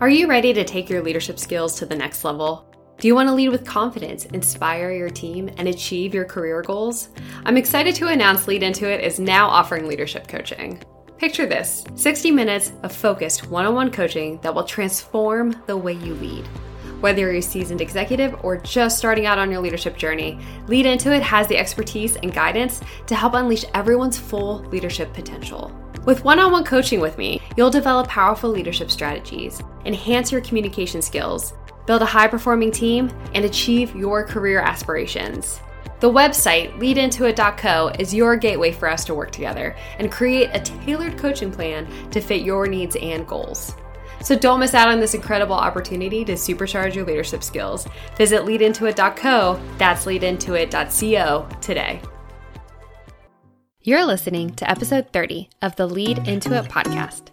Are you ready to take your leadership skills to the next level? Do you want to lead with confidence, inspire your team, and achieve your career goals? I'm excited to announce Lead Into It is now offering leadership coaching. Picture this 60 minutes of focused one on one coaching that will transform the way you lead. Whether you're a seasoned executive or just starting out on your leadership journey, Lead Into It has the expertise and guidance to help unleash everyone's full leadership potential. With one on one coaching with me, you'll develop powerful leadership strategies, enhance your communication skills, build a high performing team, and achieve your career aspirations. The website, leadintoit.co, is your gateway for us to work together and create a tailored coaching plan to fit your needs and goals. So don't miss out on this incredible opportunity to supercharge your leadership skills. Visit leadintoit.co, that's leadintoit.co today. You're listening to episode 30 of the Lead Into It podcast.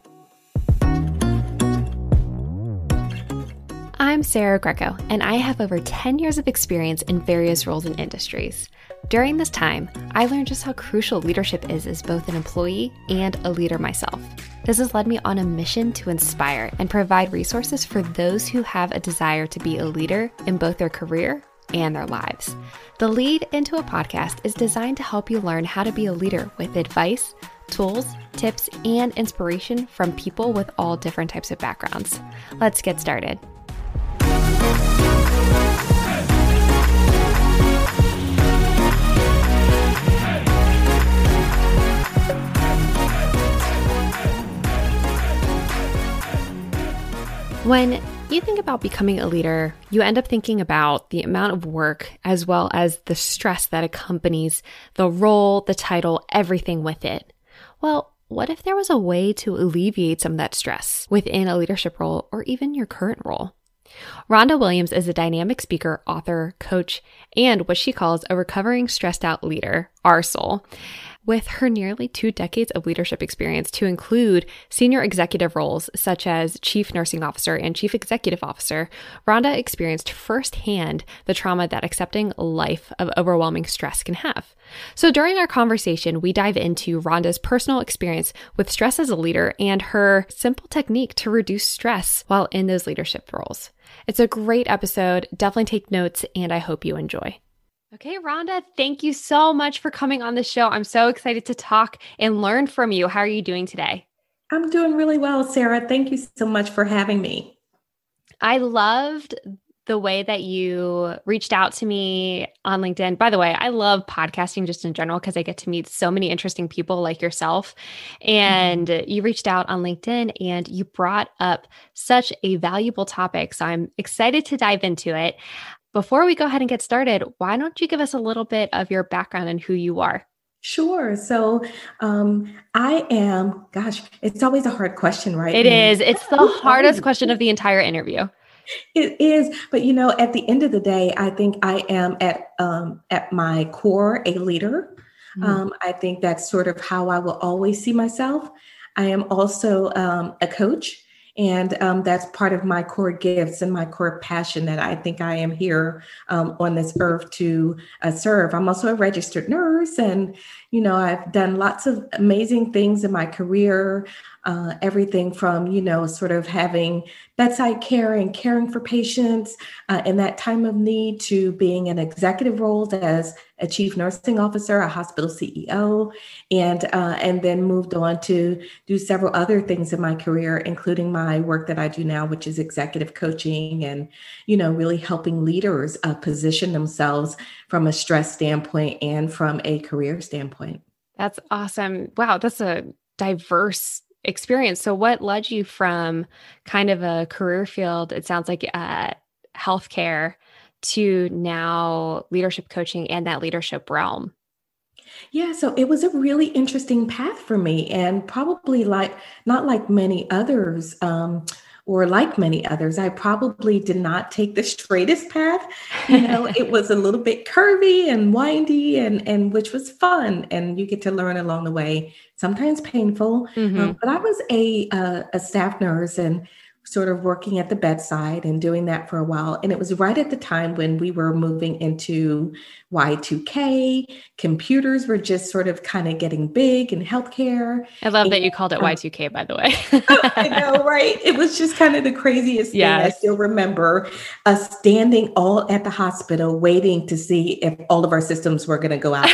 I'm Sarah Greco, and I have over 10 years of experience in various roles and industries. During this time, I learned just how crucial leadership is as both an employee and a leader myself. This has led me on a mission to inspire and provide resources for those who have a desire to be a leader in both their career and their lives. The Lead Into It podcast is designed to help you learn how to be a leader with advice, tools, tips, and inspiration from people with all different types of backgrounds. Let's get started. When you think about becoming a leader, you end up thinking about the amount of work as well as the stress that accompanies the role, the title, everything with it. Well, what if there was a way to alleviate some of that stress within a leadership role or even your current role? Rhonda Williams is a dynamic speaker, author, coach, and what she calls a recovering stressed out leader, our soul with her nearly two decades of leadership experience to include senior executive roles such as chief nursing officer and chief executive officer, Rhonda experienced firsthand the trauma that accepting life of overwhelming stress can have. So during our conversation, we dive into Rhonda's personal experience with stress as a leader and her simple technique to reduce stress while in those leadership roles. It's a great episode. Definitely take notes, and I hope you enjoy. Okay, Rhonda, thank you so much for coming on the show. I'm so excited to talk and learn from you. How are you doing today? I'm doing really well, Sarah. Thank you so much for having me. I loved the way that you reached out to me on LinkedIn. By the way, I love podcasting just in general because I get to meet so many interesting people like yourself. And mm-hmm. you reached out on LinkedIn and you brought up such a valuable topic. So I'm excited to dive into it. Before we go ahead and get started, why don't you give us a little bit of your background and who you are? Sure. So um, I am, gosh, it's always a hard question, right? It is. It's the hardest question of the entire interview. It is, but you know, at the end of the day, I think I am at um, at my core a leader. Mm-hmm. Um, I think that's sort of how I will always see myself. I am also um, a coach. And um, that's part of my core gifts and my core passion that I think I am here um, on this earth to uh, serve. I'm also a registered nurse, and you know, I've done lots of amazing things in my career. Uh, everything from you know sort of having bedside care and caring for patients uh, in that time of need to being in executive roles as a chief nursing officer a hospital ceo and uh, and then moved on to do several other things in my career including my work that i do now which is executive coaching and you know really helping leaders uh, position themselves from a stress standpoint and from a career standpoint. That's awesome. Wow that's a diverse experience. So, what led you from kind of a career field, it sounds like uh, healthcare, to now leadership coaching and that leadership realm? Yeah, so it was a really interesting path for me, and probably like not like many others. Um, or like many others, I probably did not take the straightest path. You know, it was a little bit curvy and windy, and and which was fun, and you get to learn along the way. Sometimes painful, mm-hmm. um, but I was a uh, a staff nurse and sort of working at the bedside and doing that for a while. And it was right at the time when we were moving into Y2K. Computers were just sort of kind of getting big in healthcare. I love and, that you called it um, Y2K, by the way. I know, right? It was just kind of the craziest thing. I still remember us standing all at the hospital waiting to see if all of our systems were going to go out.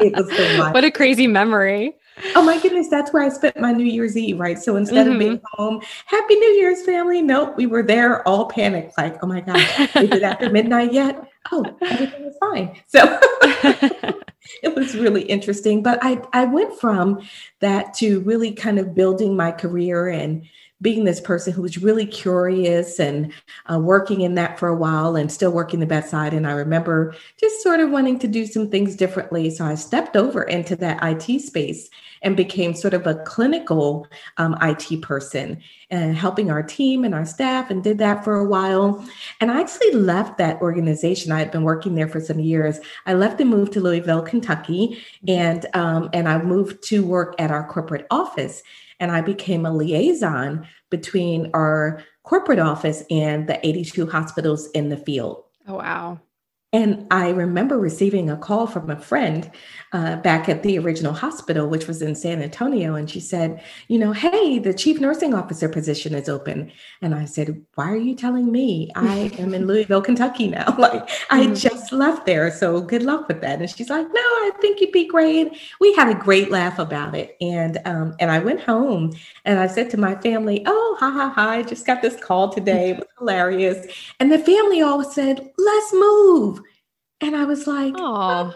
it was so What a crazy memory. Oh my goodness, that's where I spent my New Year's Eve, right? So instead mm-hmm. of being mm-hmm. home, Happy New Year's, family. Nope, we were there all panicked, like, oh my God, is it after midnight yet? Oh, everything is fine. So it was really interesting. But I, I went from that to really kind of building my career and being this person who was really curious and uh, working in that for a while and still working the bedside. And I remember just sort of wanting to do some things differently. So I stepped over into that IT space and became sort of a clinical um, IT person and helping our team and our staff and did that for a while. And I actually left that organization. I had been working there for some years. I left and moved to Louisville, Kentucky, and um, and I moved to work at our corporate office and I became a liaison between our corporate office and the 82 hospitals in the field. Oh, wow. And I remember receiving a call from a friend uh, back at the original hospital, which was in San Antonio. And she said, You know, hey, the chief nursing officer position is open. And I said, Why are you telling me? I am in Louisville, Kentucky now. like, I mm-hmm. just left there. So good luck with that. And she's like, No, I think you'd be great. We had a great laugh about it. And, um, and I went home and I said to my family, Oh, ha, ha, ha. I just got this call today. It was hilarious. And the family all said, Let's move. And I was like, Oh,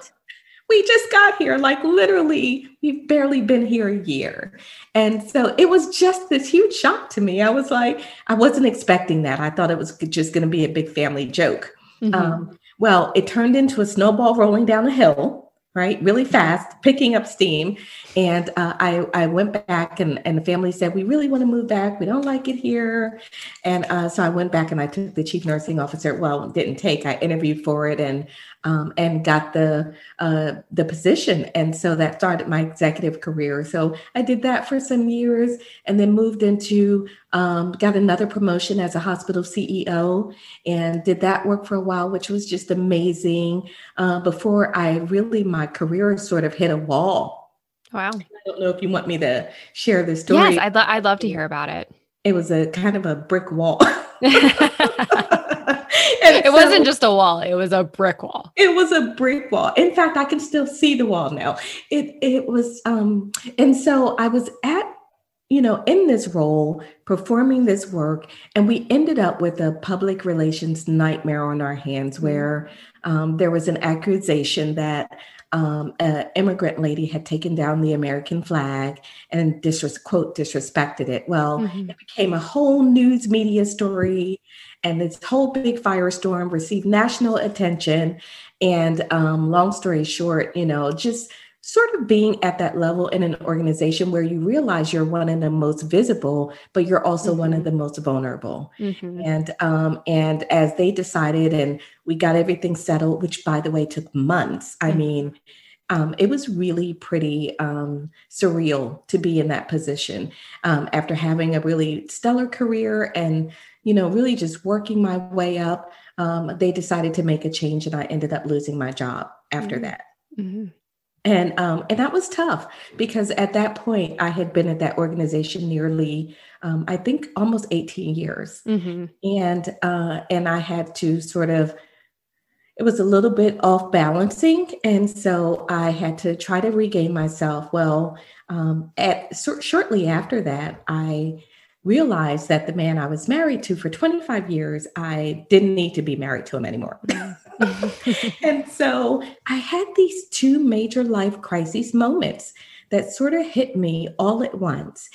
we just got here. Like literally, we've barely been here a year. And so it was just this huge shock to me. I was like, I wasn't expecting that. I thought it was just going to be a big family joke. Mm-hmm. Um, well, it turned into a snowball rolling down a hill right really fast picking up steam and uh, I, I went back and, and the family said we really want to move back. We don't like it here. And uh, so i went back and i took the chief nursing officer well didn't take. I interviewed for it and um, and got the uh, the position. And so that started my executive career. So i did that for some years and then moved into um, got another promotion as a hospital ceo and did that work for a while which was just amazing. Uh, before i really my career sort of hit a wall wow. I don't know if you want me to share this story. Yes i'd, lo- I'd love to hear about it. It was a kind of a brick wall. It so, wasn't just a wall it was a brick wall. It was a brick wall. In fact i can still see the wall now. It it was um and so i was at you know in this role performing this work and we ended up with a public relations nightmare on our hands mm-hmm. where um, there was an accusation that um, an immigrant lady had taken down the American flag and disres- quote disrespected it. Well, mm-hmm. it became a whole news media story, and this whole big firestorm received national attention. And um, long story short, you know, just sort of being at that level in an organization where you realize you're one of the most visible, but you're also mm-hmm. one of mm-hmm. the most vulnerable. Mm-hmm. And um, and as they decided, and we got everything settled, which by the way took months. Mm-hmm. I mean. Um, it was really pretty um, surreal to be in that position um, after having a really stellar career and you know, really just working my way up, um, they decided to make a change and I ended up losing my job after mm-hmm. that. Mm-hmm. And um, and that was tough because at that point I had been at that organization nearly, um, I think, almost 18 years, mm-hmm. and uh, and I had to sort of, it was a little bit off balancing, and so I had to try to regain myself. Well, um, at so, shortly after that, I realized that the man I was married to for 25 years, I didn't need to be married to him anymore. And so I had these two major life crises moments that sort of hit me all at once.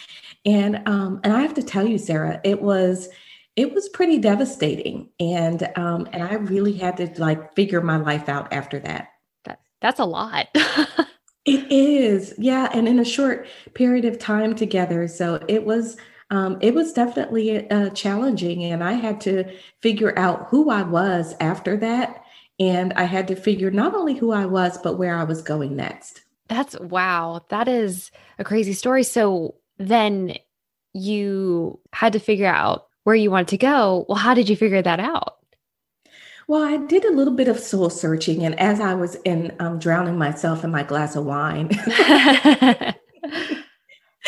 And um, and I have to tell you, Sarah, it was it was pretty devastating. And um, and I really had to like figure my life out after that. That that's a lot. it is. Yeah. And in a short period of time together. So it was um, it was definitely uh, challenging. And I had to figure out who I was after that. And I had to figure not only who I was, but where I was going next. That's wow. That is a crazy story. So then you had to figure out where you wanted to go. Well, how did you figure that out? Well, I did a little bit of soul searching, and as I was in um, drowning myself in my glass of wine,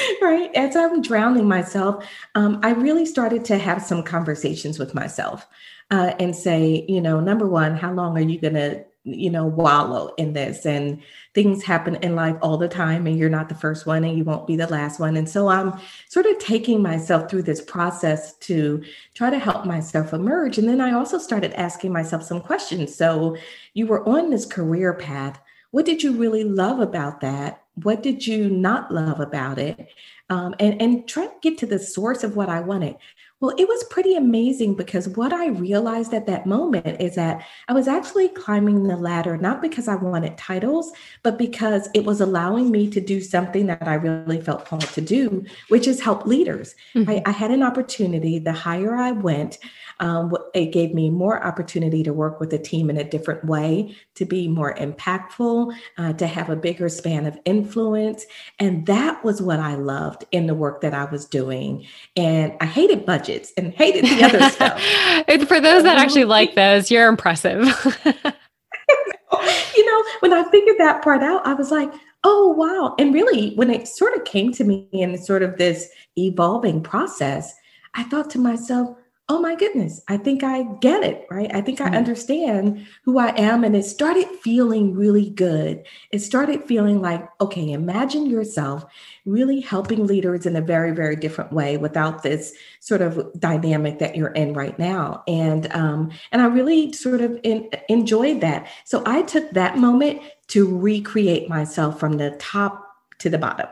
right, as I'm drowning myself, um, I really started to have some conversations with myself uh, and say, you know, number one, how long are you going to you know, wallow in this. And things happen in life all the time, and you're not the first one, and you won't be the last one. And so I'm sort of taking myself through this process to try to help myself emerge. And then I also started asking myself some questions. So you were on this career path. What did you really love about that? What did you not love about it? Um, and, and try to get to the source of what I wanted. Well, it was pretty amazing because what I realized at that moment is that I was actually climbing the ladder, not because I wanted titles, but because it was allowing me to do something that I really felt called to do, which is help leaders. Mm-hmm. I, I, had an opportunity, the higher I went, um, it gave me more opportunity to work with a team in a different way, to be more impactful, uh, to have a bigger span of influence. And that was what I loved in the work that I was doing. And I hated budgets and hated the other stuff. And for those that actually like those, you're impressive. you know, when I figured that part out, I was like, oh, wow. And really, when it sort of came to me in sort of this evolving process, I thought to myself, oh my goodness, I think I get it, right? I think I mm-hmm. understand who I am. And it started feeling really good. It started feeling like, okay, imagine yourself really helping leaders in a very, very different way without this sort of dynamic that you're in right now. And um, and I really sort of in, enjoyed that. So I took that moment to recreate myself from the top to the bottom.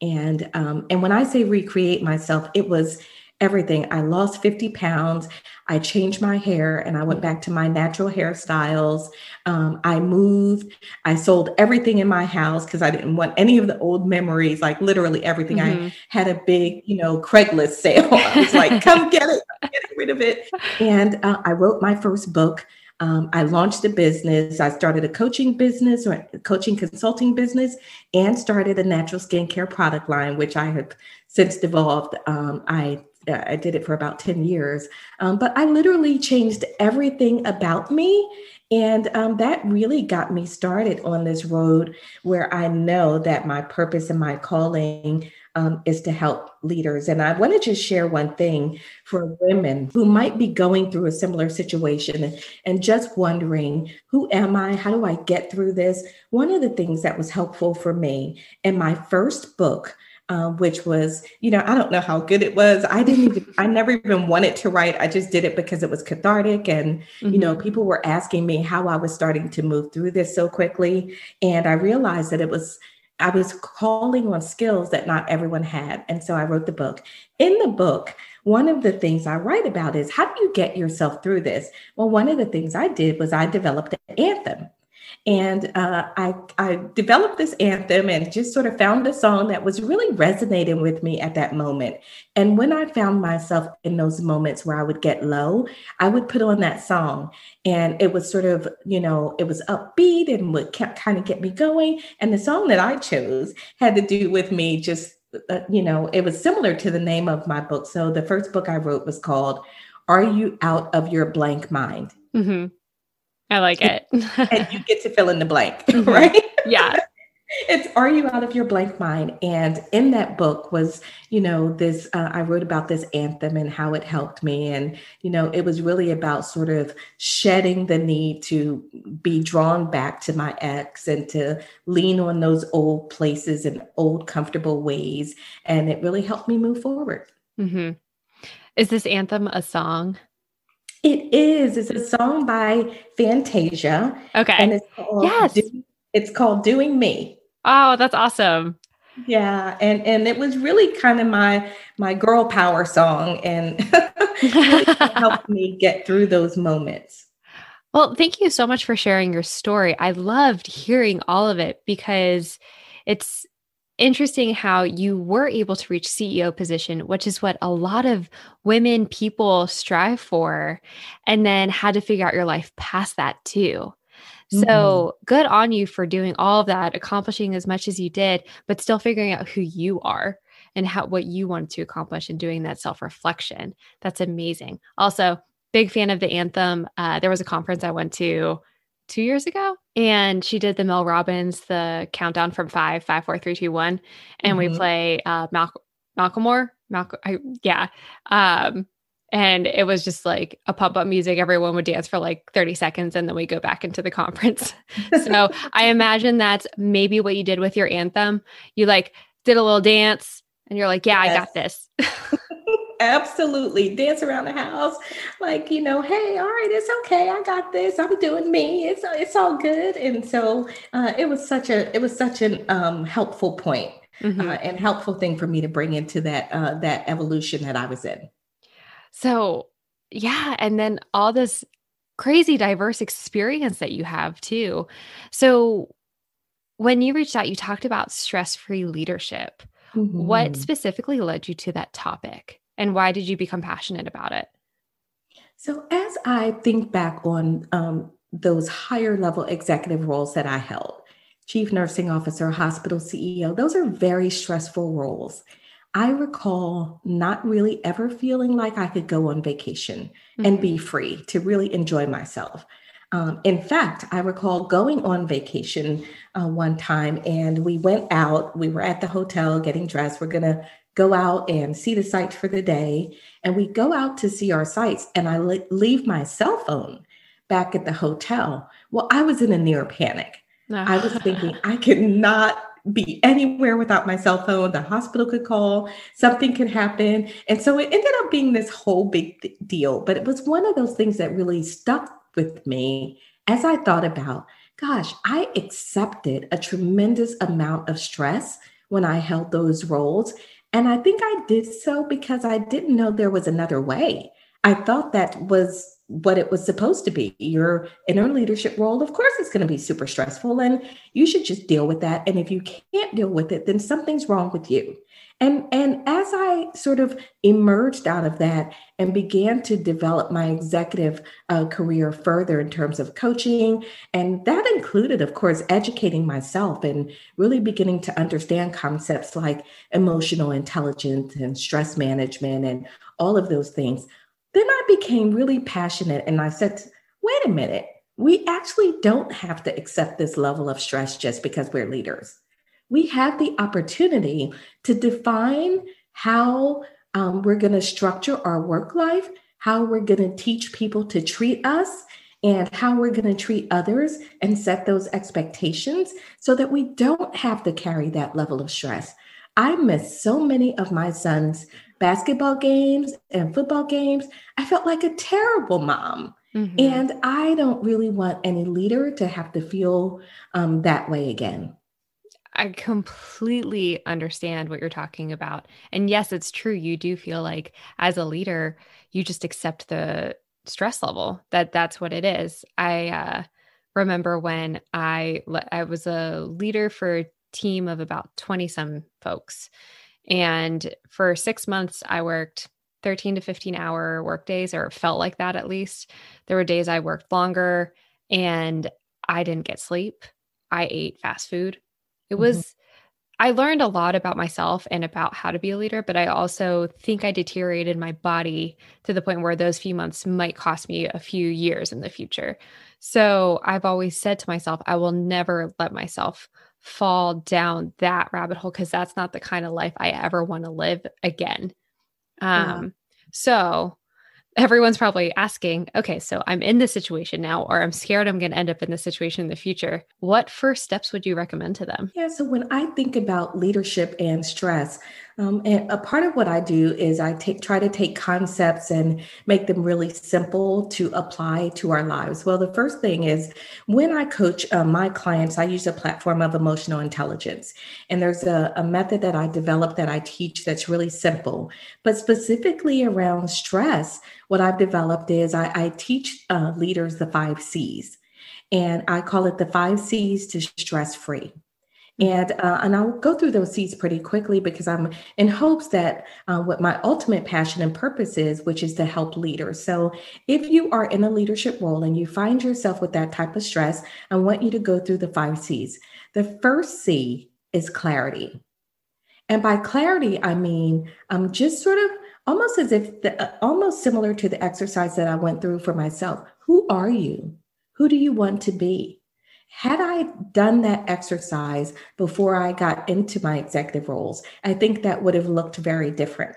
And um, and when I say recreate myself, it was everything. I lost 50 pounds. I changed my hair and I went back to my natural hairstyles. Um, I moved. I sold everything in my house because I didn't want any of the old memories, like literally everything. Mm-hmm. I had a big, you know, Craigslist sale. I was like, come get it, get rid of it. And uh, I wrote my first book. Um, I launched a business. I started a coaching business or coaching consulting business and started a natural skincare product line, which I have since devolved. Um, I I did it for about 10 years. Um, but I literally changed everything about me. And um, that really got me started on this road where I know that my purpose and my calling um, is to help leaders. And I want to just share one thing for women who might be going through a similar situation and, and just wondering, who am I? How do I get through this? One of the things that was helpful for me in my first book, um, which was, you know, I don't know how good it was. I didn't even, I never even wanted to write. I just did it because it was cathartic. And, mm-hmm. you know, mm-hmm. people were asking me how I was starting to move through this so quickly. And I realized that it was, I was calling on skills that not everyone had. And so I wrote the book. In the book, one of the things I write about is how do you get yourself through this? Well, one of the things I did was I developed an anthem. And uh, I, I developed this anthem and just sort of found a song that was really resonating with me at that moment. And when I found myself in those moments where I would get low, I would put on that song. And it was sort of, you know, it was upbeat and would kept kind of get me going. And the song that I chose had to do with me just, uh, you know, it was similar to the name of my book. So the first book I wrote was called Are You Out of Your Blank Mind? Mm-hmm. I like it. and you get to fill in the blank, mm-hmm. right? Yeah. it's Are You Out of Your Blank Mind? And in that book was, you know, this, uh, I wrote about this anthem and how it helped me. And, you know, it was really about sort of shedding the need to be drawn back to my ex and to lean on those old places and old comfortable ways. And it really helped me move forward. Mm-hmm. Is this anthem a song? It is. It's a song by Fantasia. Okay. And it's called yes. Do, it's called Doing Me. Oh, that's awesome. Yeah, and and it was really kind of my my girl power song and really helped me get through those moments. Well, thank you so much for sharing your story. I loved hearing all of it because it's interesting how you were able to reach CEO position, which is what a lot of women people strive for, and then had to figure out your life past that too. So mm-hmm. good on you for doing all of that, accomplishing as much as you did, but still figuring out who you are and how what you wanted to accomplish and doing that self-reflection. That's amazing. Also, big fan of the anthem. Uh, there was a conference I went to two years ago and she did the Mel Robbins, the countdown from five, five, four, three, two, one. And mm-hmm. we play uh Malcolm. Malcolm I, yeah. Um and it was just like a pump up music. Everyone would dance for like 30 seconds and then we go back into the conference. so I imagine that's maybe what you did with your anthem. You like did a little dance and you're like, yeah, yes. I got this. Absolutely. Dance around the house. Like, you know, hey, all right, it's okay. I got this. I'm doing me. It's it's all good. And so uh, it was such a it was such an um, helpful point, mm-hmm. uh, and helpful thing for me to bring into that uh, that evolution that I was in. So yeah, and then all this crazy diverse experience that you have too. So when you reached out, you talked about stress-free leadership. Mm-hmm. What specifically led you to that topic? And why did you become passionate about it? So, as I think back on um, those higher level executive roles that I held, chief nursing officer, hospital CEO, those are very stressful roles. I recall not really ever feeling like I could go on vacation mm-hmm. and be free to really enjoy myself. Um, in fact, I recall going on vacation uh, one time and we went out. We were at the hotel getting dressed. We're going to go out and see the sites for the day. And we go out to see our sites, and I leave my cell phone back at the hotel. Well, I was in a near panic. I was thinking, I could not be anywhere without my cell phone. The hospital could call, something could happen. And so it ended up being this whole big th- deal. But it was one of those things that really stuck with me as I thought about, gosh, I accepted a tremendous amount of stress when I held those roles. And I think I did so because I didn't know there was another way. I thought that was what it was supposed to be. Your inner leadership role, of course, it's going to be super stressful, and you should just deal with that. And if you can't deal with it, then something's wrong with you. And, and as I sort of emerged out of that and began to develop my executive uh, career further in terms of coaching, and that included, of course, educating myself and really beginning to understand concepts like emotional intelligence and stress management and all of those things, then I became really passionate and I said, wait a minute, we actually don't have to accept this level of stress just because we're leaders we have the opportunity to define how um, we're going to structure our work life, how we're going to teach people to treat us, and how we're going to treat others and set those expectations so that we don't have to carry that level of stress. I miss so many of my son's basketball games and football games. I felt like a terrible mom. Mm-hmm. And I don't really want any leader to have to feel um, that way again. I completely understand what you're talking about. And yes, it's true. You do feel like as a leader, you just accept the stress level that that's what it is. I uh, remember when I I was a leader for a team of about 20 some folks. And for 6 months I worked 13 to 15 hour work days or felt like that at least. There were days I worked longer and I didn't get sleep. I ate fast food it mm-hmm. was, I learned a lot about myself and about how to be a leader, but I also think I deteriorated my body to the point where those few months might cost me a few years in the future. So I've always said to myself, I will never let myself fall down that rabbit hole because that's not the kind of life I ever want to live again. Um, yeah. So everyone's probably asking, okay, so I'm in this situation now, or I'm scared I'm going to end up in this situation in the future. What first steps would you recommend to them? Yeah, so when I think about leadership and stress, um, and a part of what I do is I take try to take concepts and make them really simple to apply to our lives. Well, the first thing is when I coach uh, my clients, I use a platform of emotional intelligence, and there's a, a method that I developed that I teach that's really simple, but specifically around stress. What I've developed is I, I teach uh, leaders the five C's, and I call it the five C's to stress free. And uh, and I'll go through those seeds pretty quickly because I'm in hopes that uh, what my ultimate passion and purpose is, which is to help leaders. So if you are in a leadership role and you find yourself with that type of stress, I want you to go through the five C's. The first C is clarity. And by clarity, I mean um, just sort of almost as if the, uh, almost similar to the exercise that I went through for myself. Who are you? Who do you want to be? Had I done that exercise before I got into my executive roles, I think that would have looked very different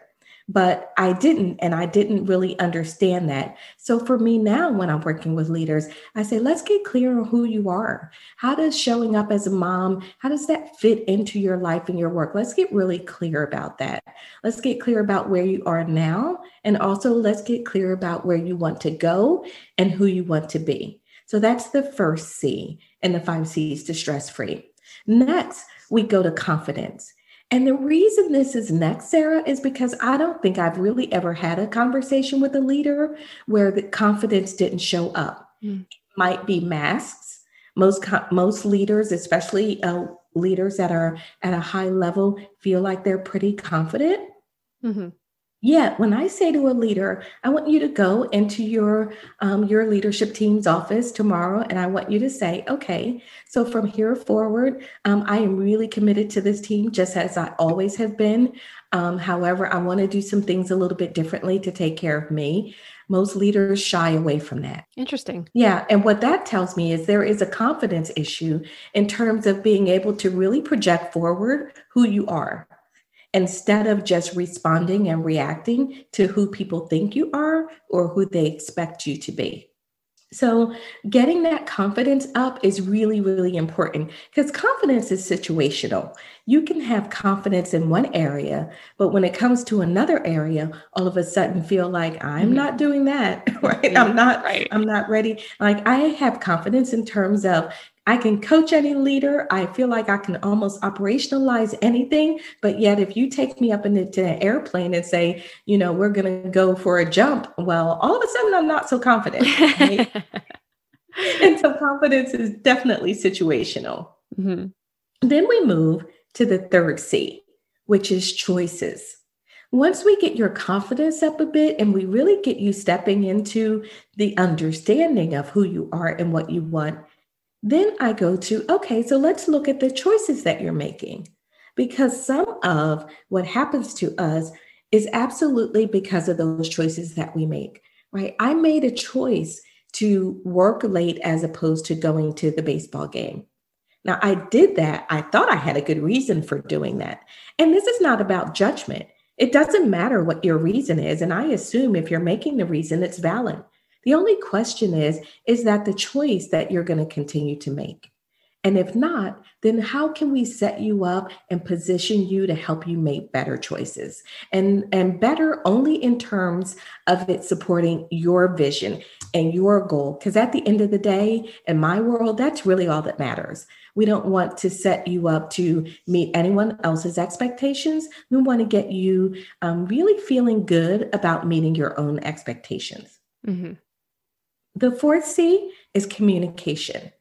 but I didn't, and I didn't really understand that. So for me now, when I'm working with leaders, I say, let's get clear on who you are. How does showing up as a mom, how does that fit into your life and your work? Let's get really clear about that. Let's get clear about where you are now, and also let's get clear about where you want to go and who you want to be. So that's the first C in the five C's to stress free. Next, we go to confidence. And the reason this is next, Sarah, is because I don't think I've really ever had a conversation with a leader where the confidence didn't show up. Mm. might be masks. Most most leaders, especially uh, leaders that are at a high level, feel like they're pretty confident. Mm-hmm. Yet, when I say to a leader, I want you to go into your um, your leadership team's office tomorrow, and I want you to say, "Okay, so from here forward, um, I am really committed to this team, just as I always have been. Um, however, I want to do some things a little bit differently to take care of me." Most leaders shy away from that. Interesting. Yeah, and what that tells me is there is a confidence issue in terms of being able to really project forward who you are instead of just responding and reacting to who people think you are or who they expect you to be. So, getting that confidence up is really, really important because confidence is situational. You can have confidence in one area, but when it comes to another area, all of a sudden feel like I'm mm-hmm. not doing that, right? I'm not, right. I'm not ready. Like I have confidence in terms of I can coach any leader. I feel like I can almost operationalize anything. But yet, if you take me up into an airplane and say, you know, we're going to go for a jump, well, all of a sudden I'm not so confident. Right? and so confidence is definitely situational. Mm-hmm. Then we move to the third C, which is choices. Once we get your confidence up a bit and we really get you stepping into the understanding of who you are and what you want, then I go to, okay, so let's look at the choices that you're making. Because some of what happens to us is absolutely because of those choices that we make, right? I made a choice to work late as opposed to going to the baseball game. Now, I did that. I thought I had a good reason for doing that. And this is not about judgment. It doesn't matter what your reason is. And I assume if you're making the reason, it's valid. The only question is is that the choice that you're going to continue to make? And if not, then how can we set you up and position you to help you make better choices? And, and better only in terms of it supporting your vision and your goal. Because at the end of the day, in my world, that's really all that matters. We don't want to set you up to meet anyone else's expectations. We want to get you um, really feeling good about meeting your own expectations. Mm-hmm. The fourth C is communication.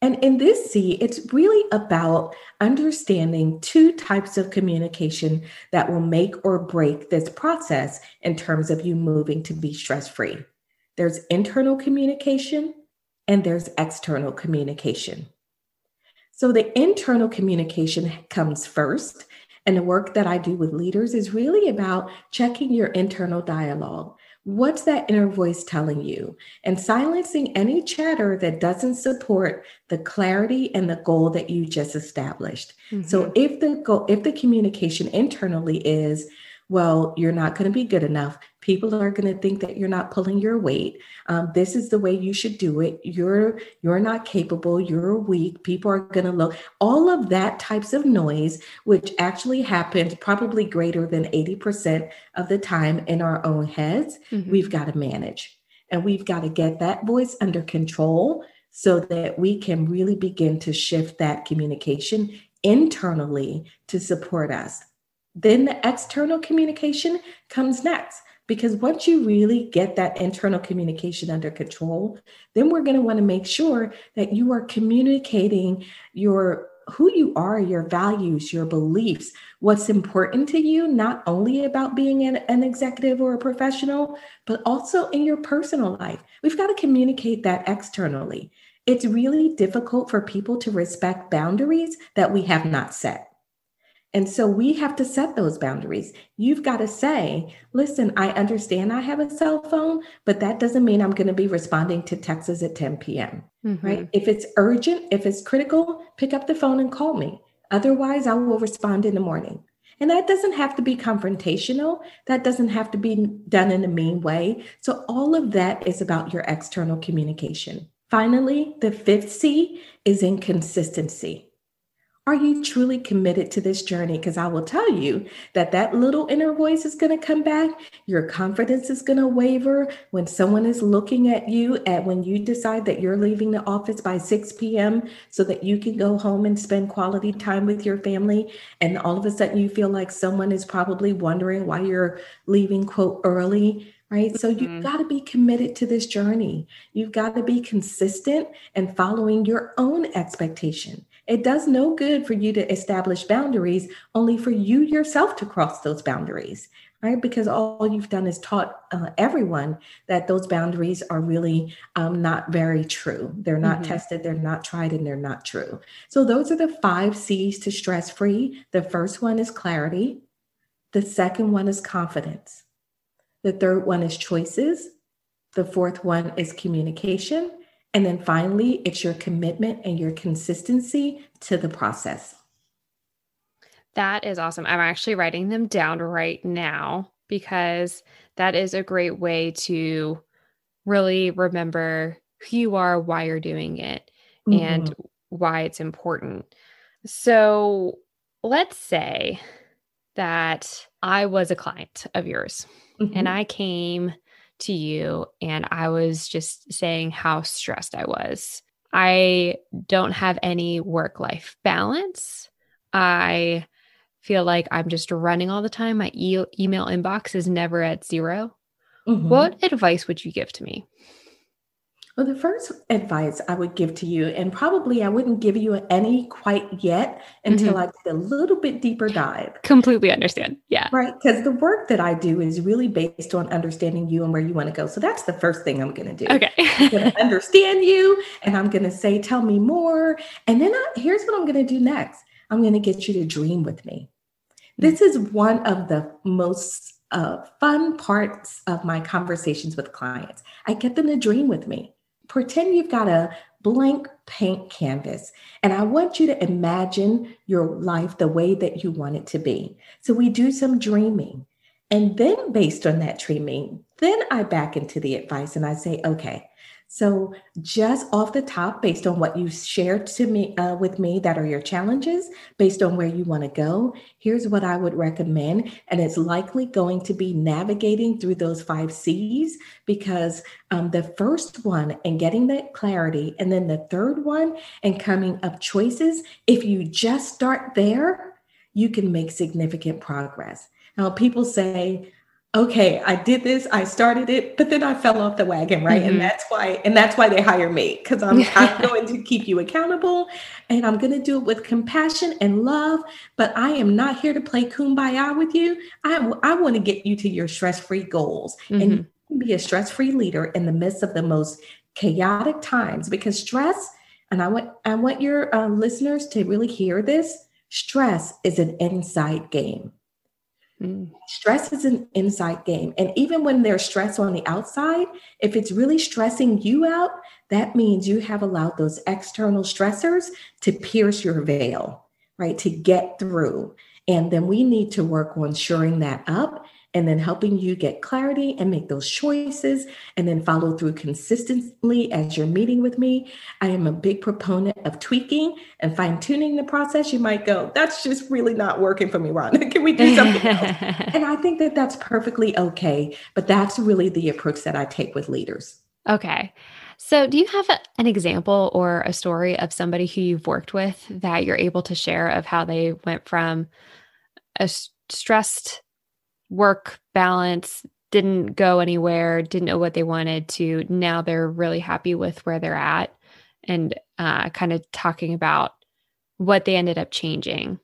And in this C, it's really about understanding two types of communication that will make or break this process in terms of you moving to be stress free. There's internal communication and there's external communication. So the internal communication comes first. And the work that I do with leaders is really about checking your internal dialogue. What's that inner voice telling you? And silencing any chatter that doesn't support the clarity and the goal that you just established. Mm-hmm. So if the goal, if the communication internally is, well, you're not going to be good enough. People are going to think that you're not pulling your weight. Um, this is the way you should do it. You're you're not capable. You're weak. People are going to look. All of that types of noise, which actually happens probably greater than eighty percent of the time in our own heads, mm-hmm. we've got to manage, and we've got to get that voice under control so that we can really begin to shift that communication internally to support us then the external communication comes next. Because once you really get that internal communication under control, then we're going to want to make sure that you are communicating your who you are, your values, your beliefs, what's important to you, not only about being an, an, executive or a professional, but also in your personal life. We've got to communicate that externally. It's really difficult for people to respect boundaries that we have not set. And so we have to set those boundaries. You've got to say, listen, I understand I have a cell phone, but that doesn't mean I'm going to be responding to texts at 10 p.m. Mm-hmm. Right? If it's urgent, if it's critical, pick up the phone and call me. Otherwise, I will respond in the morning. And that doesn't have to be confrontational. That doesn't have to be done in a mean way. So, all of that is about your external communication. Finally, the fifth C is inconsistency. Are you truly committed to this journey? Because I will tell you that that little inner voice is going to come back. Your confidence is going to waver when someone is looking at you at when you decide that you're leaving the office by 6 p.m. so that you can go home and spend quality time with your family. And all of a sudden you feel like someone is probably wondering why you're leaving, quote, early right? So you've mm-hmm. got to be committed to this journey. You've got to be consistent and following your own expectation. It does no good for you to establish boundaries, only for you yourself to cross those boundaries, right? Because all you've done is taught uh, everyone that those boundaries are really um, not very true. They're not mm-hmm. tested, they're not tried, and they're not true. So, those are the five C's to stress free. The first one is clarity, the second one is confidence, the third one is choices, the fourth one is communication. And then finally, it's your commitment and your consistency to the process. That is awesome. I'm actually writing them down right now because that is a great way to really remember who you are, why you're doing it, mm-hmm. and why it's important. So let's say that I was a client of yours mm-hmm. and I came to you and I was just saying how stressed I was. I don't have any work life balance. I feel like I'm just running all the time. My e- email inbox is never at 0 mm-hmm. What advice would you give to me? Well, the first advice I would give to you, and probably I wouldn't give you any quite yet until mm-hmm. I did a little bit deeper dive. Completely understand. Yeah. Right. Because the work that I do is really based on understanding you and where you want to go. So that's the first thing I'm going to do. Okay. I'm going to understand you and I'm going to say, tell me more. And then I, here's what I'm going to do next I'm going to get you to dream with me. Mm-hmm. This is one of the most uh, fun parts of my conversations with clients. I get them to dream with me pretend you've got a blank paint canvas and I want you to imagine your life the way that you want it to be. So we do some dreaming. And then based on that dreaming, then I back into the advice and I say, okay, so, just off the top, based on what you shared to me uh, with me, that are your challenges, based on where you want to go, here's what I would recommend, and it's likely going to be navigating through those five C's because um, the first one and getting that clarity, and then the third one and coming up choices. If you just start there, you can make significant progress. Now, people say, okay, I did this, I started it, but then I fell off the wagon, right? Mm-hmm. And that's why, and that's why they hire me because I'm, I'm going to keep you accountable and I'm going to do it with compassion and love. But I am not here to play kumbaya with you. I, I want to get you to your stress free goals mm-hmm. and be a stress free leader in the midst of the most chaotic times because stress, and I want, I want your uh, listeners to really hear this stress is an inside game. Stress is an inside game. And even when there's stress on the outside, if it's really stressing you out, that means you have allowed those external stressors to pierce your veil, right? To get through. And then we need to work on shoring that up and then helping you get clarity and make those choices and then follow through consistently as you're meeting with me. I am a big proponent of tweaking and fine tuning the process. You might go, that's just really not working for me, Ron. Can we do something else? and I think that that's perfectly okay. But that's really the approach that I take with leaders. Okay. So, do you have a, an example or a story of somebody who you've worked with that you're able to share of how they went from a stressed work balance didn't go anywhere, didn't know what they wanted to. Now they're really happy with where they're at and uh, kind of talking about what they ended up changing.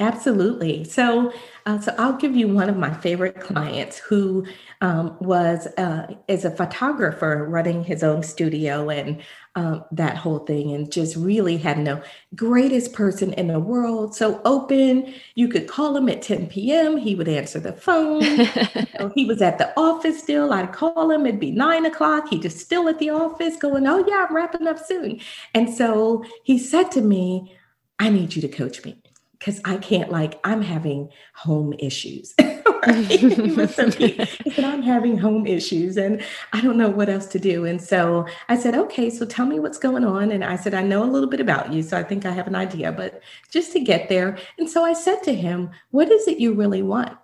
Absolutely. So, uh, so I'll give you one of my favorite clients who um, was uh, is a photographer running his own studio and um, that whole thing, and just really had no greatest person in the world. So open, you could call him at 10 p.m. He would answer the phone. you know, he was at the office still. I'd call him. It'd be nine o'clock. He just still at the office, going, "Oh yeah, I'm wrapping up soon." And so he said to me, "I need you to coach me." because I can't like I'm having home issues. he said, I'm having home issues and I don't know what else to do. And so I said, okay, so tell me what's going on. And I said, I know a little bit about you, so I think I have an idea, but just to get there. And so I said to him, what is it you really want?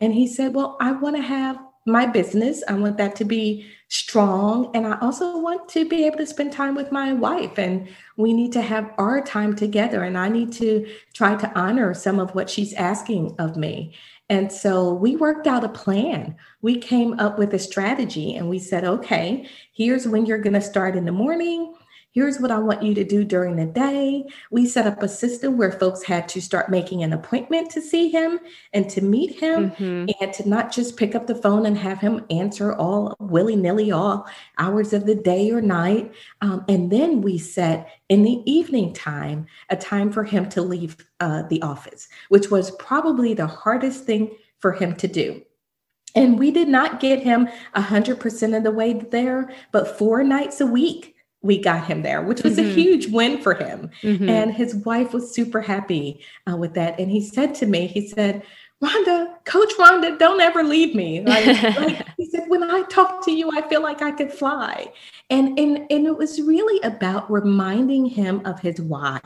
And he said, well, I want to have my business. I want that to be strong. And I also want to be able to spend time with my wife. And we need to have our time together. And I need to try to honor some of what she's asking of me. And so we worked out a plan. We came up with a strategy and we said, okay, here's when you're going to start in the morning. Here's what I want you to do during the day. We set up a system where folks had to start making an appointment to see him and to meet him mm-hmm. and to not just pick up the phone and have him answer all willy nilly, all hours of the day or night. Um, and then we set in the evening time a time for him to leave uh, the office, which was probably the hardest thing for him to do. And we did not get him 100% of the way there, but four nights a week we got him there, which was mm-hmm. a huge win for him. Mm-hmm. And his wife was super happy uh, with that. And he said to me, he said, Rhonda, Coach Rhonda, don't ever leave me. Like, like, he said, when I talk to you, I feel like I could fly. And, and, and it was really about reminding him of his why,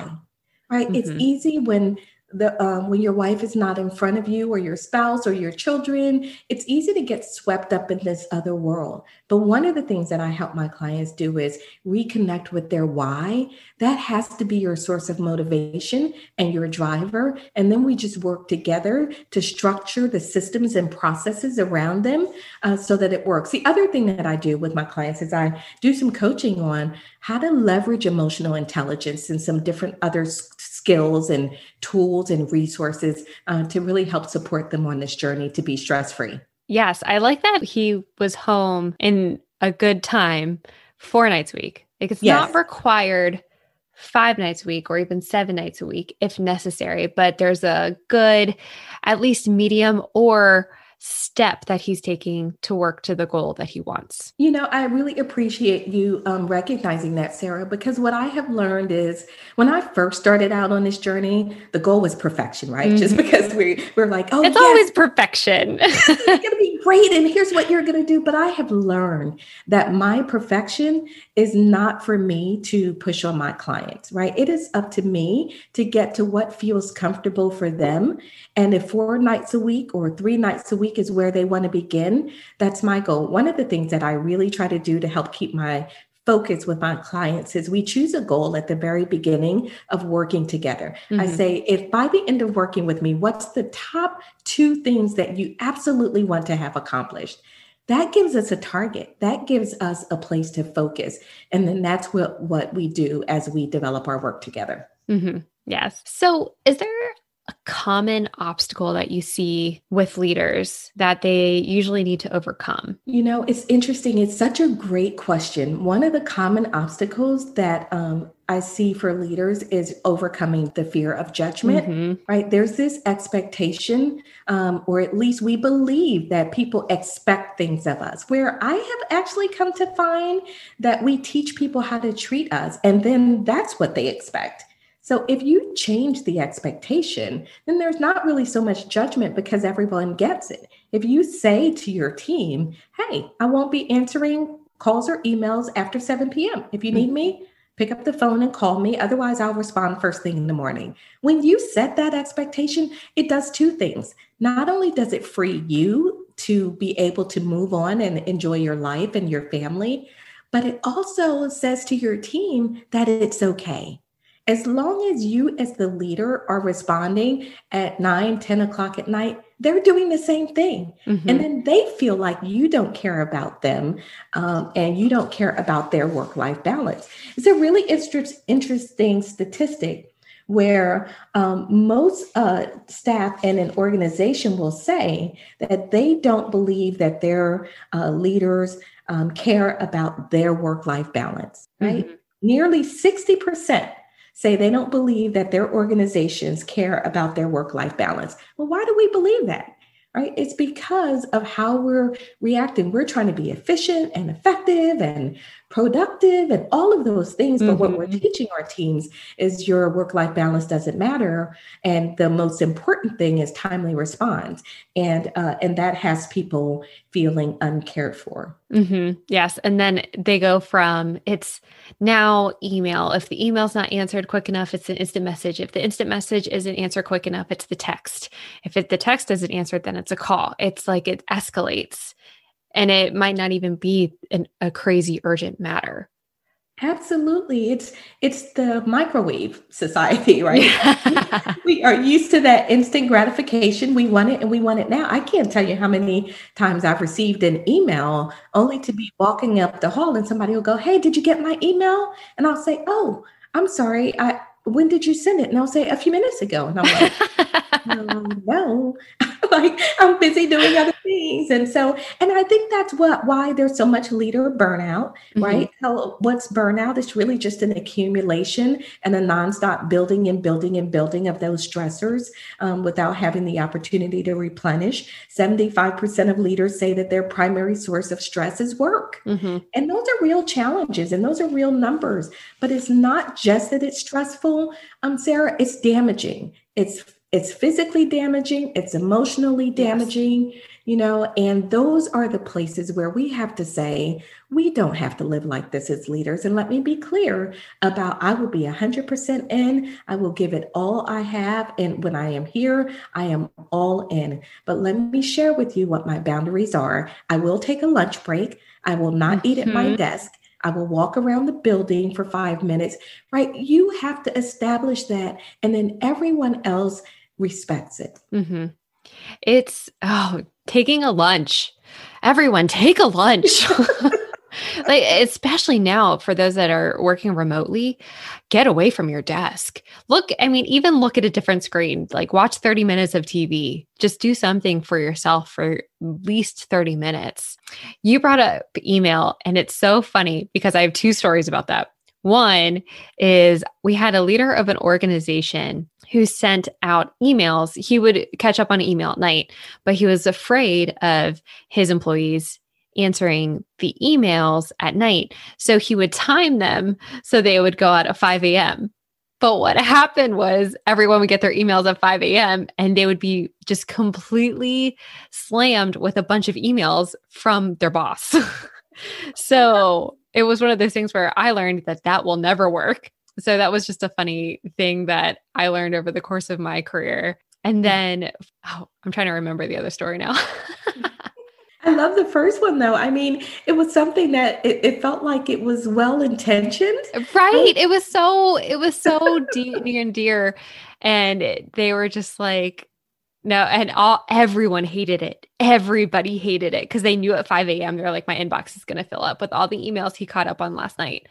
right? Mm-hmm. It's easy when the um, when your wife is not in front of you or your spouse or your children it's easy to get swept up in this other world. But one of the things that i help my clients do is reconnect with their why. That has to be your source of motivation and your driver. And then we just work together to structure the systems and processes around them uh, so that it works. The other thing that i do with my clients is i do some coaching on how to leverage emotional intelligence and some different other skills and tools and resources uh, to really help support them on this journey to be stress free. Yes, I like that he was home in a good time four nights a week. Like it's yes. not required five nights a week or even seven nights a week if necessary, but there's a good, at least medium or step that he's taking to work to the goal that he wants. You know, I really appreciate you um, recognizing that, Sarah, because what I have learned is when I first started out on this journey, the goal was perfection, right? Mm-hmm. Just because we we're like, oh, it's yes, always perfection. it's going to be great, and here's what you're going to do. But I have learned that my perfection is not for me to push on my clients, right? It is up to me to get to what feels comfortable for them. And if four nights a week or three nights a week is where they want to begin, that's my goal. One of the things that I really try to do to help keep my focus with my clients is we choose a goal at the very beginning of working together. Mm-hmm. I say, if by the end of working with me, what's the top two things that you absolutely want to have accomplished? That gives us a target. That gives us a place to focus. And then that's what, what we do as we develop our work together. Mm-hmm. Yes. So, is there a common obstacle that you see with leaders that they usually need to overcome? You know, it's interesting. It's such a great question. One of the common obstacles that um, I see for leaders is overcoming the fear of judgment, mm-hmm. right? There's this expectation, um, or at least we believe that people expect things of us, where I have actually come to find that we teach people how to treat us, and then that's what they expect. So if you change the expectation, then there's not really so much judgment because everyone gets it. If you say to your team, hey, I won't be answering calls or emails after 7 p.m. If you need mm-hmm. me, pick up the phone and call me. Otherwise, I'll respond first thing in the morning. When you set that expectation, it does two things. Not only does it free you to be able to move on and enjoy your life and your family, but it also says to your team that it's okay as long as you as the leader are responding at 9 10 o'clock at night they're doing the same thing mm-hmm. and then they feel like you don't care about them um, and you don't care about their work-life balance it's a really interesting statistic where um, most uh, staff in an organization will say that they don't believe that their uh, leaders um, care about their work life balance, right? Mm-hmm. Nearly 60% say they don't believe that their organizations care about their work life balance. Well, why do we believe that? right? It's because of how we're reacting. We're trying to be efficient and effective and productive and all of those things. But mm-hmm. what we're mm-hmm. teaching our teams is your work life balance doesn't matter. And the most important thing is timely response. And, uh, and that has people feeling uncared for. Mm-hmm. Yes. And then they go from it's now email. If the email's not answered quick enough, it's an instant message. If the instant message isn't answered quick enough, it's the text. If it, the text isn't answered, then it's a call. It's like it escalates and it might not even be an, a crazy urgent matter. Absolutely. It's it's the microwave society right? We are used to that instant gratification. We want it and we want it now. I can't tell you how many times i've received an email only to be walking up the hall and somebody will go hey did you get my email? And i'll say oh i'm sorry. I when did you send it? And I'll say a few minutes ago. And I'm like, um, no, like I'm busy doing other things. And so, and I think that's what why there's so much leader burnout, mm-hmm. right? So what's burnout? It's really just an accumulation and a nonstop building and building and building of those stressors um, without having the opportunity to replenish. 75% of leaders say that their primary source of stress is work. Mm-hmm. And those are real challenges and those are real numbers. But it's not just that it's stressful um, Sarah, it's damaging. It's it's physically damaging, it's emotionally damaging, yes. You know, and those are the places where we have to say, we don't have to live like this as leaders. And let me be clear about I will be 100% in, I will give it all I have. And when I am here, I am all in. But let me share with you what my boundaries are. I will take a lunch break, I will not mm-hmm. eat at my mm-hmm. desk. I will walk around the building for five minutes, right? You have to establish that, and then everyone else respects it. Mm-hmm. It's oh, taking a lunch. Everyone take a lunch. like especially now for those that are working remotely get away from your desk. Look i mean even look at a different screen. Like watch 30 minutes of tv just do something for yourself for at least 30 minutes. You brought up email and it's so funny because i have two stories about that. One is we had a leader of an organization who sent out emails. He would catch up on email at night, but he was afraid of his employees answering the emails at night. So he would time them so they would go out at 5 a.m. But what happened was everyone would get their emails at 5 a.m. and they would be just completely slammed with a bunch of emails from their boss. so it was one of those things where I learned that that will never work. So that was just a funny thing that I learned over the course of my career. And mm. then, oh, I'm trying to remember the other story now. I love the first one though. I mean, it was something that it, it felt like it was well intentioned. Uh, right. It was so it was so deep, near and dear. And it, they were just like, no, and all everyone hated it. Everybody hated it because they knew at 5 a.m. They're like, my inbox is gonna fill up with all the emails he caught up on last night.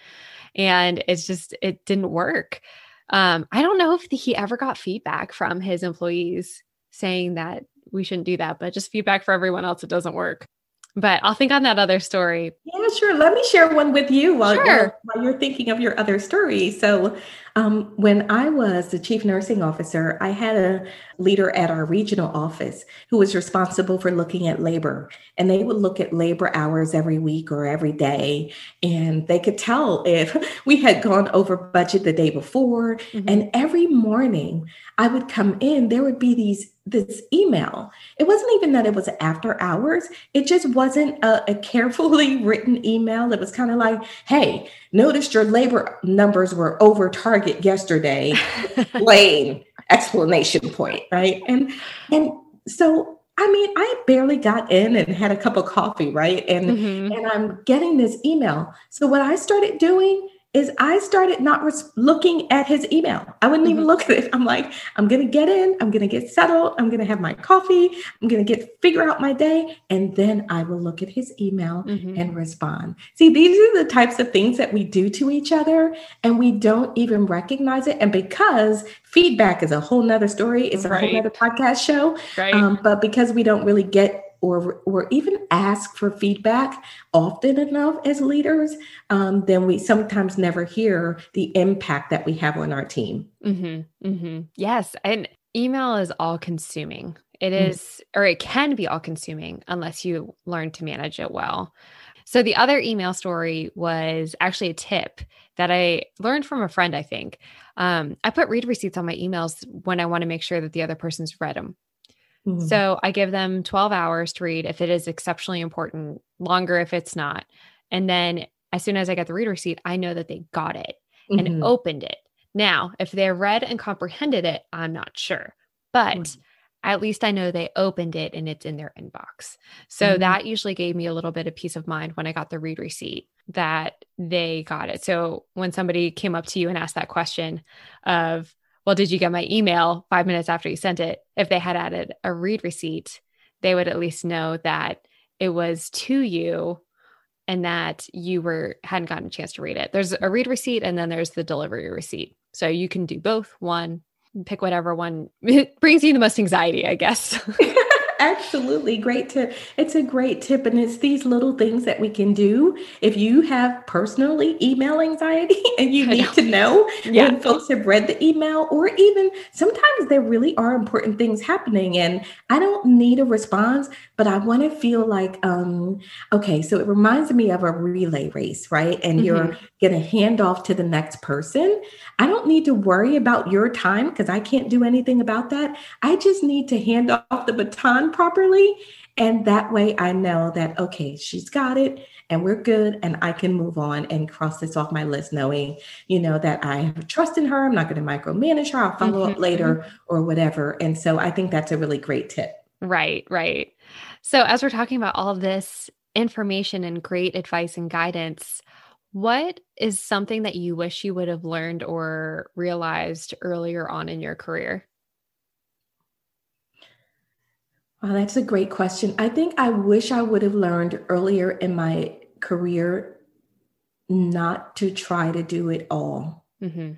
And it's just it didn't work. Um, I don't know if he ever got feedback from his employees saying that we shouldn't do that, but just feedback for everyone else, it doesn't work. But I'll think on that other story. Yeah, sure. Let me share one with you while, sure. you're, while you're thinking of your other story. So, um, when I was the chief nursing officer, I had a leader at our regional office who was responsible for looking at labor. And they would look at labor hours every week or every day. And they could tell if we had gone over budget the day before. Mm-hmm. And every morning I would come in, there would be these this email. It wasn't even that it was after hours. It just wasn't a, a carefully written email. It was kind of like, hey, noticed your labor numbers were over target yesterday. Plain explanation point, right? And and so I mean, I barely got in and had a cup of coffee, right? And mm-hmm. and I'm getting this email. So what I started doing is I started not res- looking at his email. I wouldn't mm-hmm. even look at it. I'm like, I'm going to get in, I'm going to get settled, I'm going to have my coffee, I'm going to get figure out my day, and then I will look at his email mm-hmm. and respond. See, these are the types of things that we do to each other and we don't even recognize it. And because feedback is a whole nother story, it's a right. whole nother podcast show. Right. Um, but because we don't really get or, or even ask for feedback often enough as leaders, um, then we sometimes never hear the impact that we have on our team. Mm-hmm, mm-hmm. Yes. And email is all consuming. It mm. mm-hmm. or it can be all consuming unless you learn to manage it well. So the other email story was actually a tip that I learned from a friend, I think. Um, I put read receipts on my emails when I want to make sure that the other person's read them. Mm-hmm. So I give them 12 hours to read if it is exceptionally important, longer if it's not. And then as soon as I get the read receipt, I know that they got it mm-hmm. and opened it. Now, if they read and comprehended it, I'm not sure. But mm-hmm. at least I know they opened it and it's in their inbox. So mm-hmm. that usually gave me a little bit of peace of mind when I got the read receipt that they got it. So when somebody came up to you and asked that question of, well, did you get my email five minutes after you sent it? If they had added a read receipt, they would at least know that it was to you and that you were hadn't gotten a chance to read it. There's a read receipt and then there's the delivery receipt. So you can do both. One, pick whatever one it brings you the most anxiety, I guess. Absolutely. Great tip. It's a great tip. And it's these little things that we can do. If you have personally email anxiety and you need know. to know yeah. when folks have read the email, or even sometimes there really are important things happening and I don't need a response, but I want to feel like, um, okay, so it reminds me of a relay race, right? And mm-hmm. you're going to hand off to the next person. I don't need to worry about your time because I can't do anything about that. I just need to hand off the baton properly. And that way I know that, okay, she's got it and we're good and I can move on and cross this off my list, knowing, you know, that I have trust in her. I'm not going to micromanage her. I'll follow mm-hmm. up later or whatever. And so I think that's a really great tip. Right, right. So as we're talking about all of this information and great advice and guidance, what is something that you wish you would have learned or realized earlier on in your career? Well, that's a great question. I think I wish I would have learned earlier in my career not to try to do it all. Mm-hmm.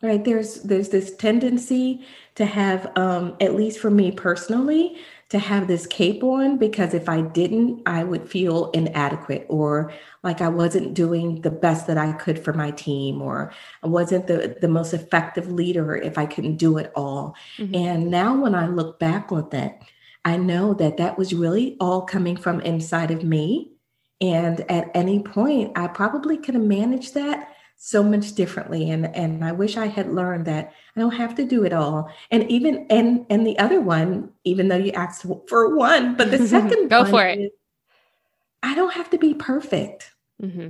Right there's there's this tendency to have, um, at least for me personally, to have this cape on because if I didn't, I would feel inadequate or like I wasn't doing the best that I could for my team or I wasn't the, the most effective leader if I couldn't do it all. Mm-hmm. And now when I look back on that, I know that that was really all coming from inside of me. And at any point, I probably could have managed that so much differently. And and I wish I had learned that I don't have to do it all. And even and and the other one even though you asked for one but the second go for it. I don't have to be perfect mm-hmm.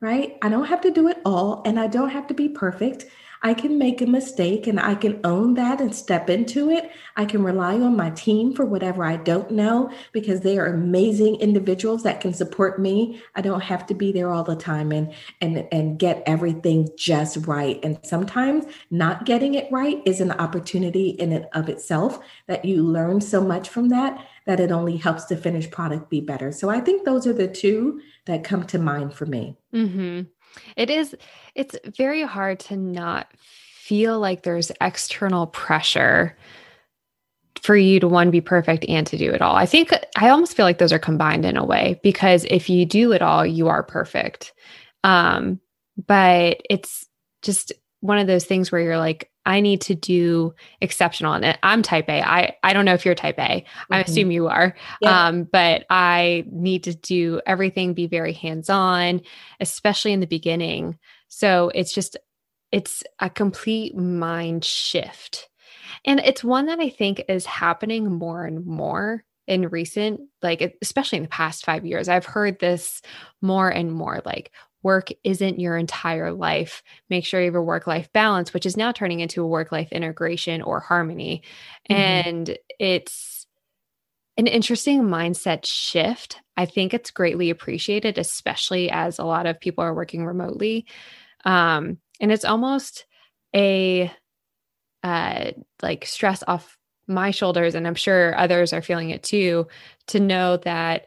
right? I don't have to do it all and I don't have to be perfect I can make a mistake and I can own that and step into it. I can rely on my team for whatever I don't know because they are amazing individuals that can support me. I don't have to be there all the time and and and get everything just right. And sometimes not getting it right is an opportunity in and of itself that you learn so much from that that it only helps the finished product be better. So I think those are the two that come to mind for me. Mm-hmm. It is, it's very hard to not feel like there's external pressure for you to one be perfect and to do it all. I think I almost feel like those are combined in a way because if you do it all, you are perfect. Um, but it's just one of those things where you're like, I need to do exceptional. in it. I'm type A. I, I don't know if you're type A. Mm-hmm. I assume you are. Yeah. Um, but I need to do everything, be very hands on, especially in the beginning. So it's just, it's a complete mind shift. And it's one that I think is happening more and more in recent, like, especially in the past five years. I've heard this more and more like, work isn't your entire life. Make sure you have a work life balance, which is now turning into a work life integration or harmony. Mm-hmm. And it's an interesting mindset shift. I think it's greatly appreciated, especially as a lot of people are working remotely. Um, and it's almost a uh, like stress off my shoulders, and I'm sure others are feeling it too, to know that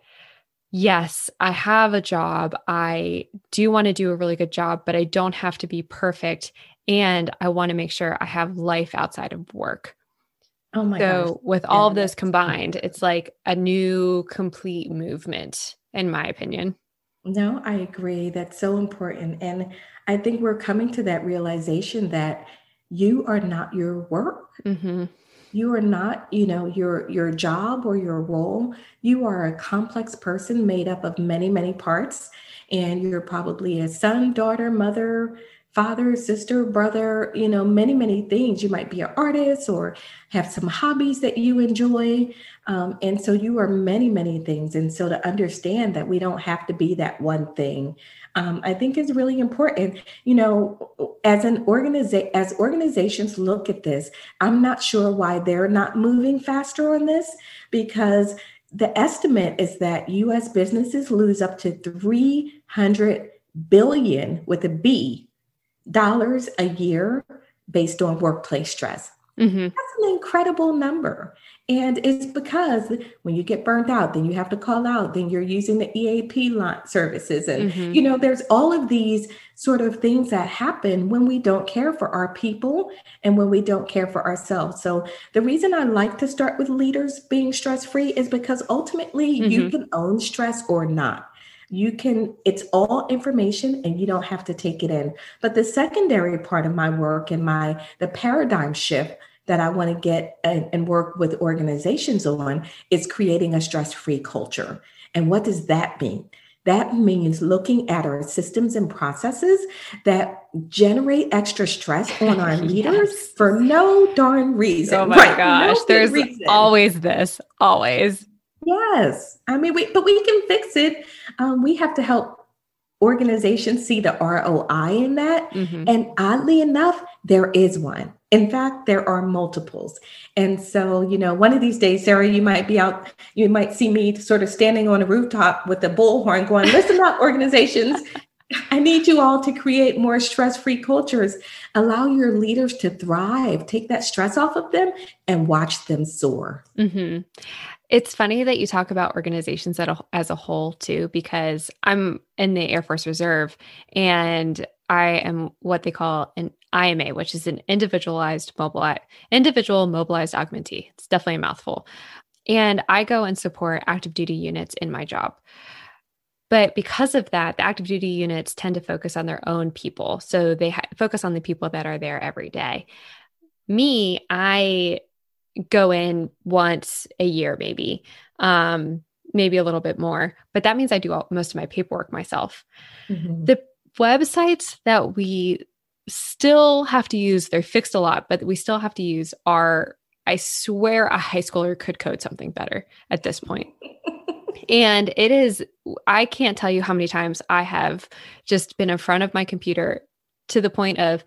yes, I have a job. I do want to do a really good job, but I don't have to be perfect. And I want to make sure I have life outside of work. Oh my so gosh. with all of those combined, it's like a new complete movement, in my opinion. No, I agree. That's so important. And I think we're coming to that realization that you are not your work. Mm-hmm. You are not, you know, your your job or your role. You are a complex person made up of many, many parts. And you're probably a son, daughter, mother, father, sister, brother, you know, many, many things. You might be an artist or have some hobbies that you enjoy. Um, and so you are many, many things. And so to understand that we don't have to be that one thing, um, I think is really important. You know, as an organization, as organizations look at this, I'm not sure why they're not moving faster on this because the estimate is that US businesses lose up to 300 billion with a B dollars a year based on workplace stress. Mm-hmm. That's an incredible number. And it's because when you get burnt out, then you have to call out, then you're using the EAP services. And, mm-hmm. you know, there's all of these sort of things that happen when we don't care for our people and when we don't care for ourselves. So the reason I like to start with leaders being stress free is because ultimately mm-hmm. you can own stress or not you can it's all information and you don't have to take it in but the secondary part of my work and my the paradigm shift that i want to get and, and work with organizations on is creating a stress-free culture and what does that mean that means looking at our systems and processes that generate extra stress on our leaders yes. for no darn reason. Oh my right? gosh, no there's reason. always this, always. Yes. I mean, we, but we can fix it. Um, we have to help organizations see the ROI in that. Mm-hmm. And oddly enough, there is one. In fact, there are multiples. And so, you know, one of these days, Sarah, you might be out, you might see me sort of standing on a rooftop with a bullhorn going, listen up, organizations. I need you all to create more stress free cultures. Allow your leaders to thrive, take that stress off of them, and watch them soar. Mm-hmm. It's funny that you talk about organizations as a whole too, because I'm in the Air Force Reserve and I am what they call an IMA, which is an individualized mobile individual mobilized augmentee. It's definitely a mouthful. And I go and support active duty units in my job. But because of that, the active duty units tend to focus on their own people. So they ha- focus on the people that are there every day. Me, I go in once a year, maybe, um, maybe a little bit more. But that means I do all, most of my paperwork myself. Mm-hmm. The websites that we still have to use, they're fixed a lot, but we still have to use are, I swear, a high schooler could code something better at this point. and it is, I can't tell you how many times I have just been in front of my computer to the point of,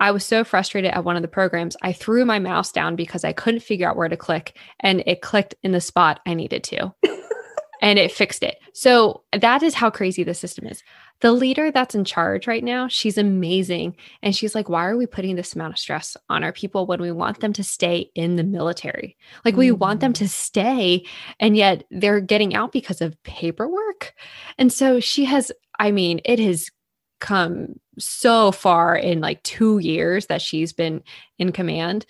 I was so frustrated at one of the programs, I threw my mouse down because I couldn't figure out where to click and it clicked in the spot I needed to. and it fixed it. So that is how crazy the system is. The leader that's in charge right now, she's amazing. And she's like, why are we putting this amount of stress on our people when we want them to stay in the military? Like, we want them to mm. stay, and yet they're getting out because of paperwork. And so she has, I mean, it has come so far in like two years that she's been in command.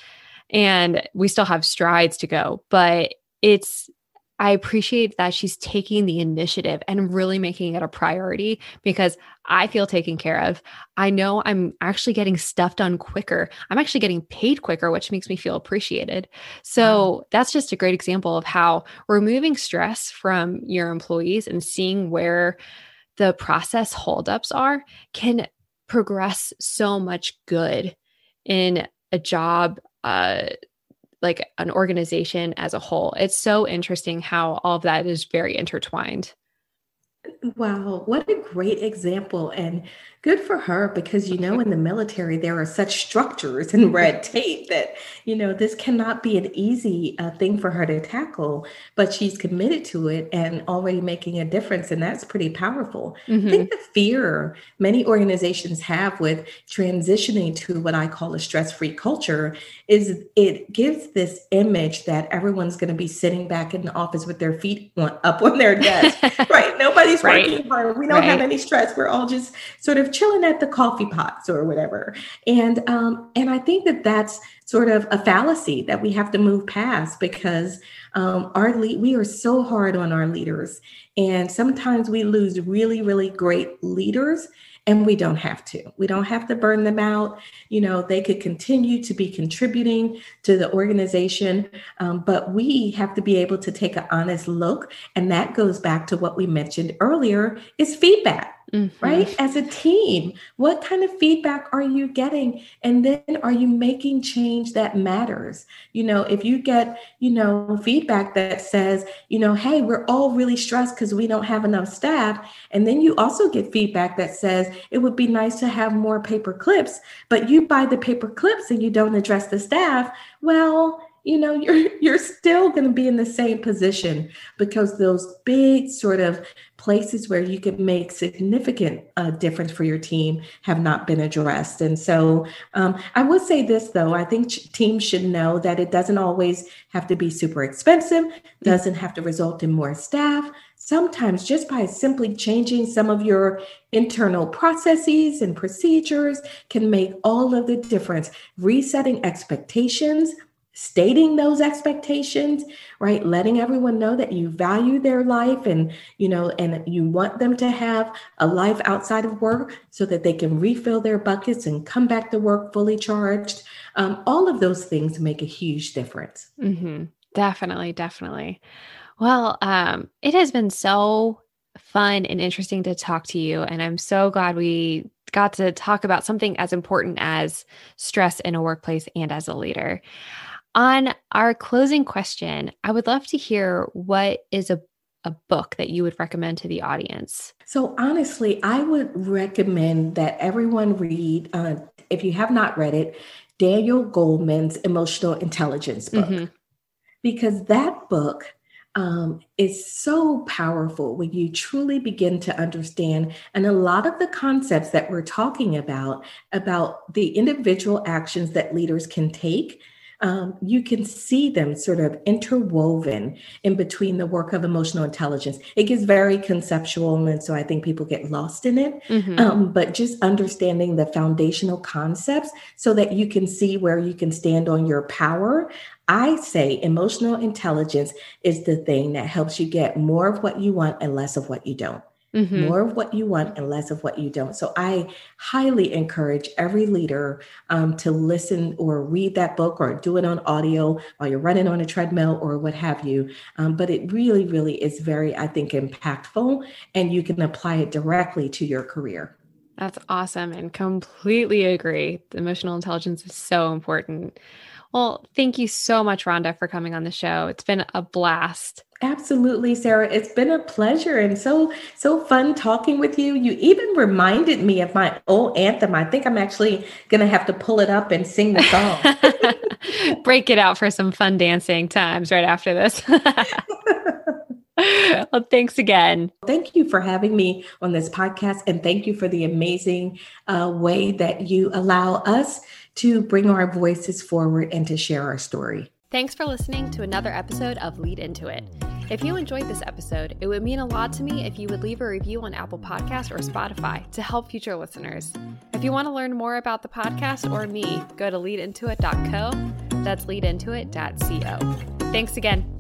And we still have strides to go, but it's, I appreciate that she's taking the initiative and really making it a priority because I feel taken care of. I know I'm actually getting stuff done quicker. I'm actually getting paid quicker, which makes me feel appreciated. So that's just a great example of how removing stress from your employees and seeing where the process holdups are can progress so much good in a job uh like an organization as a whole it's so interesting how all of that is very intertwined Wow, what a great example. And good for her because, you know, in the military, there are such structures and red tape that, you know, this cannot be an easy uh, thing for her to tackle, but she's committed to it and already making a difference. And that's pretty powerful. Mm-hmm. I think the fear many organizations have with transitioning to what I call a stress free culture is it gives this image that everyone's going to be sitting back in the office with their feet up on their desk, right? Nobody's right. working hard. We don't right. have any stress. We're all just sort of chilling at the coffee pots or whatever. And um, and I think that that's sort of a fallacy that we have to move past because um, our lead, we are so hard on our leaders, and sometimes we lose really really great leaders and we don't have to. We don't have to burn them out. You know they could continue to be contributing to the organization um, but we have to be able to take an honest look. And that goes back to what we mentioned earlier is feedback Mm-hmm. right? As a team, what kind of feedback are you getting? And then are you making change that matters? You know, if you get, you know, feedback that says, you know, hey, we're all really stressed because we don't have enough staff. And then you also get feedback that says it would be nice to have more paper clips, but you buy the paper clips and you don't address the staff. Well, you know you're you're still going to be in the same position because those big sort of places where you could make significant uh, difference for your team have not been addressed. And so um, i would say this though i think teams should know that it doesn't always have to be super expensive doesn't have to result in more staff. Sometimes just by simply changing some of your internal processes and procedures can make all of the difference. Resetting expectations stating those expectations right? Letting everyone know that you value their life and you know and you want them to have a life outside of work so that they can refill their buckets and come back to work fully charged. Um, all of those things make a huge difference. Mm-hmm. definitely definitely. Well um, it has been so fun and interesting to talk to you and i'm so glad we got to talk about something as important as stress in a workplace and as a leader on our closing question, I would love to hear what is a, a book that you would recommend to the audience. So, honestly, I would recommend that everyone read, uh, if you have not read it, Daniel Goleman's Emotional Intelligence book, mm-hmm. because that book um, is so powerful when you truly begin to understand. And a lot of the concepts that we're talking about, about the individual actions that leaders can take um, you can see them sort of interwoven in between the work of emotional intelligence. It gets very conceptual, and so I think people get lost in it. Mm-hmm. Um, but just understanding the foundational concepts so that you can see where you can stand on your power. I say emotional intelligence is the thing that helps you get more of what you want and less of what you don't. Mm-hmm. More of what you want and less of what you don't. So I highly encourage every leader um, to listen or read that book or do it on audio while you're running on a treadmill or what have you. Um, but it really, really is very, I think, impactful and you can apply it directly to your career. That's awesome and completely agree. The emotional intelligence is so important. Well, thank you so much, Rhonda, for coming on the show. It's been a blast. Absolutely, Sarah. It's been a pleasure and so so fun talking with you. You even reminded me of my old anthem. I think I'm actually going to have to pull it up and sing the song. Break it out for some fun dancing times right after this. well, thanks again. Thank you for having me on this podcast and thank you for the amazing uh, way that you allow us to bring our voices forward and to share our story. Thanks for listening to another episode of Lead Into It. If you enjoyed this episode, it would mean a lot to me if you would leave a review on Apple Podcast or Spotify to help future listeners. If you want to learn more about the podcast or me, go to leadintoit.co. That's leadintoit.co. Thanks again.